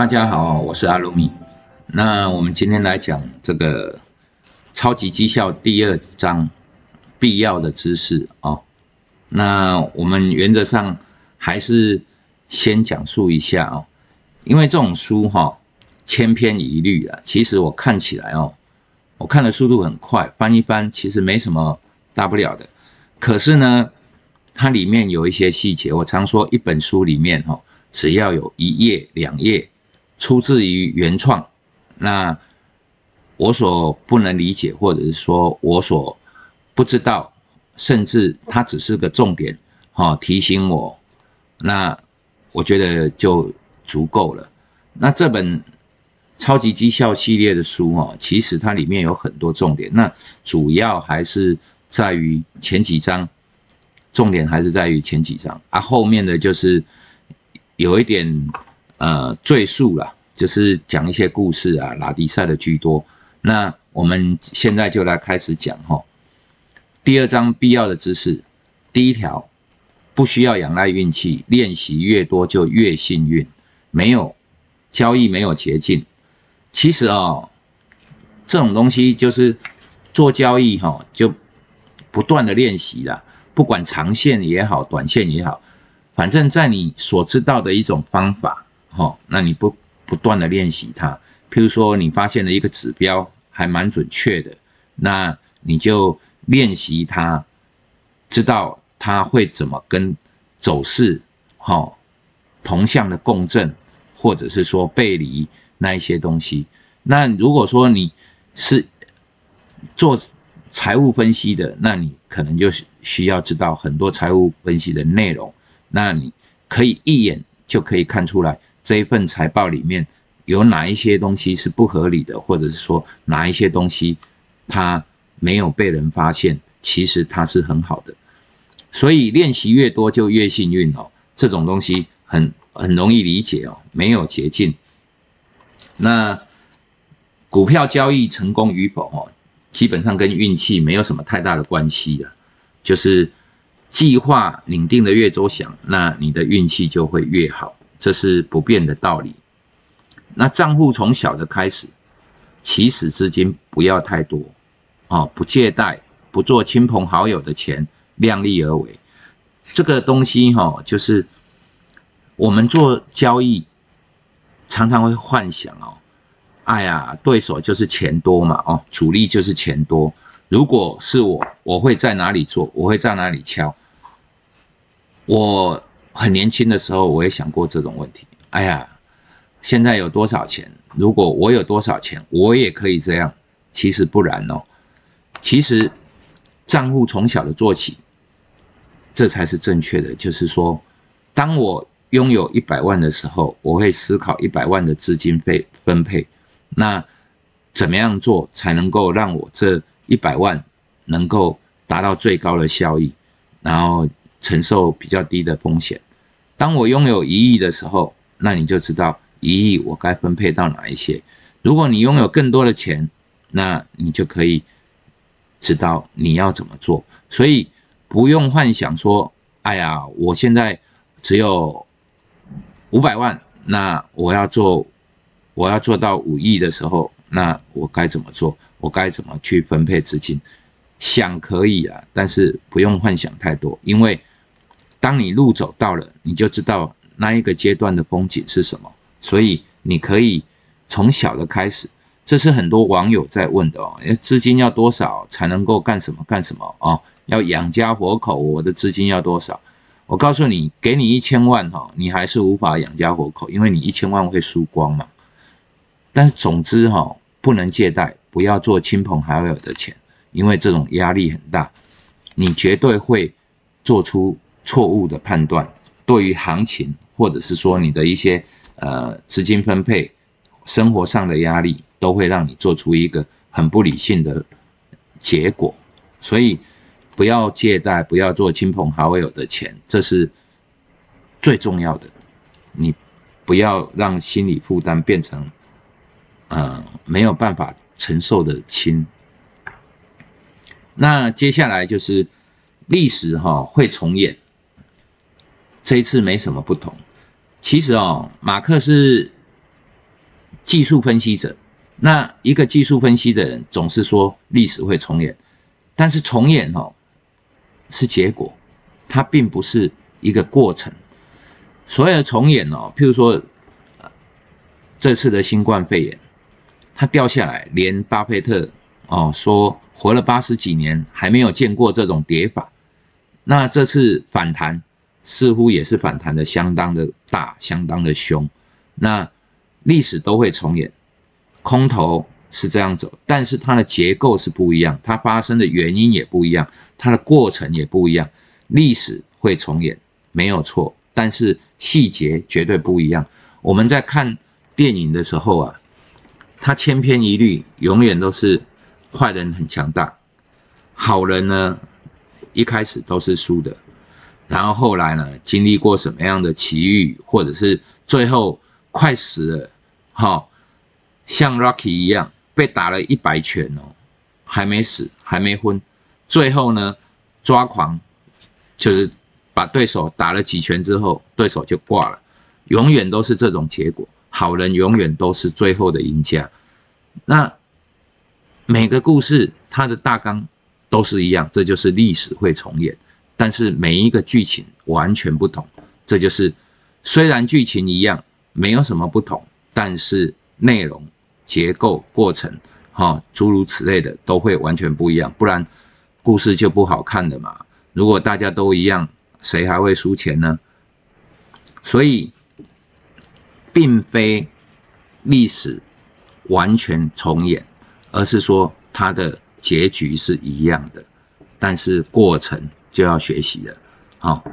大家好，我是阿鲁米。那我们今天来讲这个超级绩效第二章必要的知识哦。那我们原则上还是先讲述一下哦，因为这种书哈千篇一律啊。其实我看起来哦，我看的速度很快，翻一翻其实没什么大不了的。可是呢，它里面有一些细节，我常说一本书里面哈，只要有一页两页。出自于原创，那我所不能理解，或者是说我所不知道，甚至它只是个重点，哈，提醒我，那我觉得就足够了。那这本超级绩效系列的书，哈，其实它里面有很多重点，那主要还是在于前几章，重点还是在于前几章，啊，后面的就是有一点。呃，赘述了，就是讲一些故事啊，拉迪赛的居多。那我们现在就来开始讲哈。第二章必要的知识，第一条，不需要仰赖运气，练习越多就越幸运。没有交易没有捷径，其实啊，这种东西就是做交易哈，就不断的练习啦，不管长线也好，短线也好，反正在你所知道的一种方法。好，那你不不断的练习它，譬如说你发现了一个指标还蛮准确的，那你就练习它，知道它会怎么跟走势，好，同向的共振，或者是说背离那一些东西。那如果说你是做财务分析的，那你可能就是需要知道很多财务分析的内容，那你可以一眼就可以看出来。这一份财报里面有哪一些东西是不合理的，或者是说哪一些东西它没有被人发现，其实它是很好的。所以练习越多就越幸运哦，这种东西很很容易理解哦，没有捷径。那股票交易成功与否哦，基本上跟运气没有什么太大的关系的，就是计划拟定的越周详，那你的运气就会越好。这是不变的道理。那账户从小的开始，起始资金不要太多，啊，不借贷，不做亲朋好友的钱，量力而为。这个东西哈，就是我们做交易，常常会幻想哦，哎呀，对手就是钱多嘛，哦，主力就是钱多。如果是我，我会在哪里做？我会在哪里敲？我。很年轻的时候，我也想过这种问题。哎呀，现在有多少钱？如果我有多少钱，我也可以这样。其实不然哦。其实账户从小的做起，这才是正确的。就是说，当我拥有一百万的时候，我会思考一百万的资金费分配。那怎么样做才能够让我这一百万能够达到最高的效益？然后。承受比较低的风险。当我拥有一亿的时候，那你就知道一亿我该分配到哪一些。如果你拥有更多的钱，那你就可以知道你要怎么做。所以不用幻想说，哎呀，我现在只有五百万，那我要做，我要做到五亿的时候，那我该怎么做？我该怎么去分配资金？想可以啊，但是不用幻想太多，因为。当你路走到了，你就知道那一个阶段的风景是什么。所以你可以从小的开始，这是很多网友在问的哦。资金要多少才能够干什么干什么啊？要养家活口，我的资金要多少？我告诉你，给你一千万哈，你还是无法养家活口，因为你一千万会输光嘛。但是总之哈，不能借贷，不要做亲朋好友的钱，因为这种压力很大，你绝对会做出。错误的判断，对于行情或者是说你的一些呃资金分配、生活上的压力，都会让你做出一个很不理性的结果。所以不要借贷，不要做亲朋好友的钱，这是最重要的。你不要让心理负担变成呃没有办法承受的轻。那接下来就是历史哈会重演。这一次没什么不同。其实哦，马克是技术分析者。那一个技术分析的人总是说历史会重演，但是重演哦是结果，它并不是一个过程。所有的重演哦，譬如说这次的新冠肺炎，它掉下来，连巴菲特哦说活了八十几年还没有见过这种跌法。那这次反弹似乎也是反弹的相当的大，相当的凶。那历史都会重演。空头是这样走，但是它的结构是不一样，它发生的原因也不一样，它的过程也不一样。历史会重演，没有错，但是细节绝对不一样。我们在看电影的时候啊，它千篇一律，永远都是坏人很强大，好人呢一开始都是输的，然后后来呢经历过什么样的奇遇，或者是最后快死了，哈。像 Rocky 一样被打了一百拳哦，还没死，还没昏，最后呢抓狂，就是把对手打了几拳之后，对手就挂了，永远都是这种结果。好人永远都是最后的赢家。那每个故事它的大纲都是一样，这就是历史会重演，但是每一个剧情完全不同，这就是虽然剧情一样，没有什么不同，但是内容。结构过程，哈，诸如此类的都会完全不一样，不然故事就不好看了嘛。如果大家都一样，谁还会输钱呢？所以，并非历史完全重演，而是说它的结局是一样的，但是过程就要学习了。好，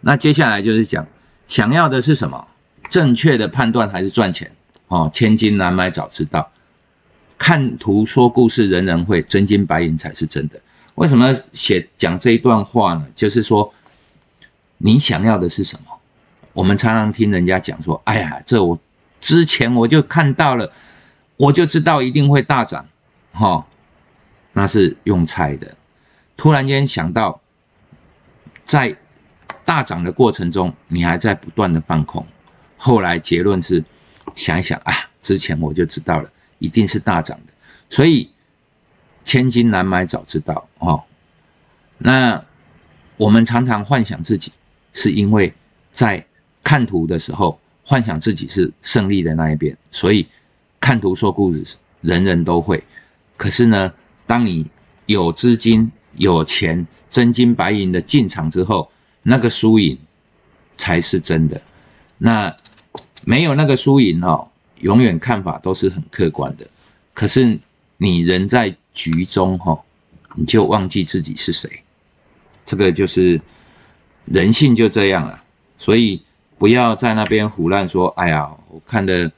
那接下来就是讲，想要的是什么？正确的判断还是赚钱？哦，千金难买早知道，看图说故事人人会，真金白银才是真的。为什么写讲这一段话呢？就是说，你想要的是什么？我们常常听人家讲说，哎呀，这我之前我就看到了，我就知道一定会大涨，哈，那是用猜的。突然间想到，在大涨的过程中，你还在不断的放空，后来结论是。想一想啊，之前我就知道了，一定是大涨的，所以千金难买早知道哦。那我们常常幻想自己是因为在看图的时候幻想自己是胜利的那一边，所以看图说故事人人都会。可是呢，当你有资金、有钱、真金白银的进场之后，那个输赢才是真的。那。没有那个输赢哦，永远看法都是很客观的。可是你人在局中哈，你就忘记自己是谁，这个就是人性就这样了。所以不要在那边胡乱说，哎呀，我看的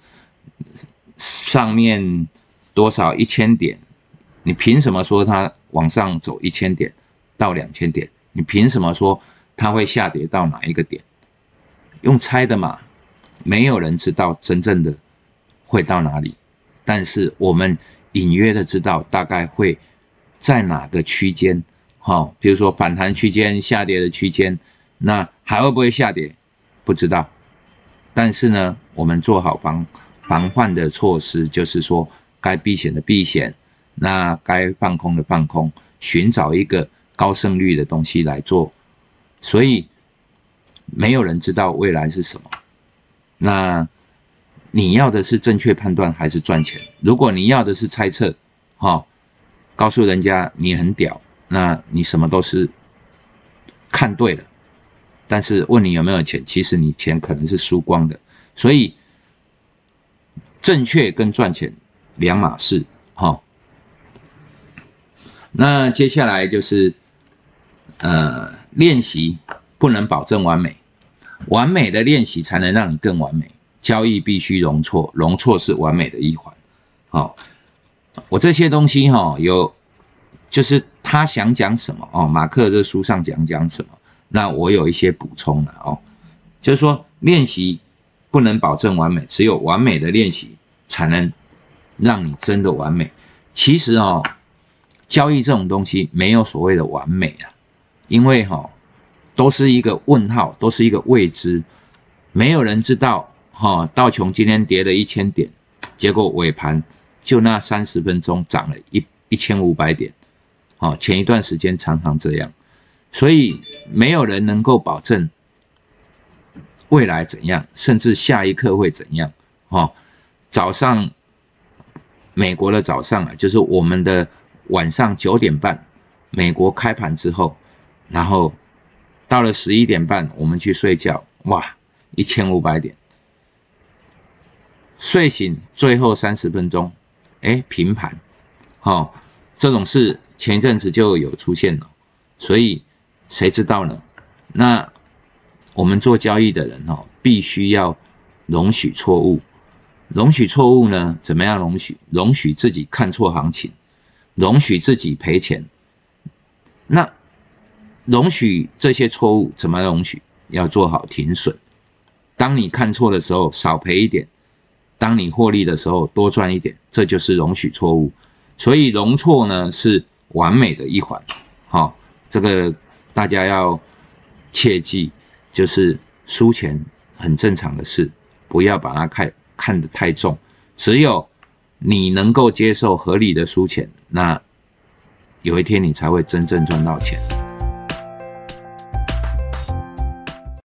上面多少一千点，你凭什么说它往上走一千点到两千点？你凭什么说它会下跌到哪一个点？用猜的嘛。没有人知道真正的会到哪里，但是我们隐约的知道大概会在哪个区间，哈，比如说反弹区间、下跌的区间，那还会不会下跌？不知道。但是呢，我们做好防防范的措施，就是说该避险的避险，那该放空的放空，寻找一个高胜率的东西来做。所以没有人知道未来是什么。那你要的是正确判断还是赚钱？如果你要的是猜测，哈，告诉人家你很屌，那你什么都是看对了。但是问你有没有钱，其实你钱可能是输光的。所以正确跟赚钱两码事，哈。那接下来就是呃练习，不能保证完美。完美的练习才能让你更完美。交易必须容错，容错是完美的一环。好，我这些东西哈，有就是他想讲什么哦，马克这书上讲讲什么，那我有一些补充了哦。就是说，练习不能保证完美，只有完美的练习才能让你真的完美。其实哦，交易这种东西没有所谓的完美啊，因为哈。都是一个问号，都是一个未知，没有人知道哈。道琼今天跌了一千点，结果尾盘就那三十分钟涨了一一千五百点，好，前一段时间常常这样，所以没有人能够保证未来怎样，甚至下一刻会怎样，哈，早上美国的早上啊，就是我们的晚上九点半，美国开盘之后，然后到了十一点半我们去睡觉，哇，一千五百点。睡醒最后三十分钟，哎，平盘，好，这种事前一阵子就有出现了，所以谁知道呢？那我们做交易的人哦，必须要容许错误，容许错误呢？怎么样容许？容许自己看错行情，容许自己赔钱。那容许这些错误怎么容许？要做好停损，当你看错的时候，少赔一点。当你获利的时候，多赚一点，这就是容许错误。所以容错呢是完美的一环，好，这个大家要切记，就是输钱很正常的事，不要把它看看得太重。只有你能够接受合理的输钱，那有一天你才会真正赚到钱。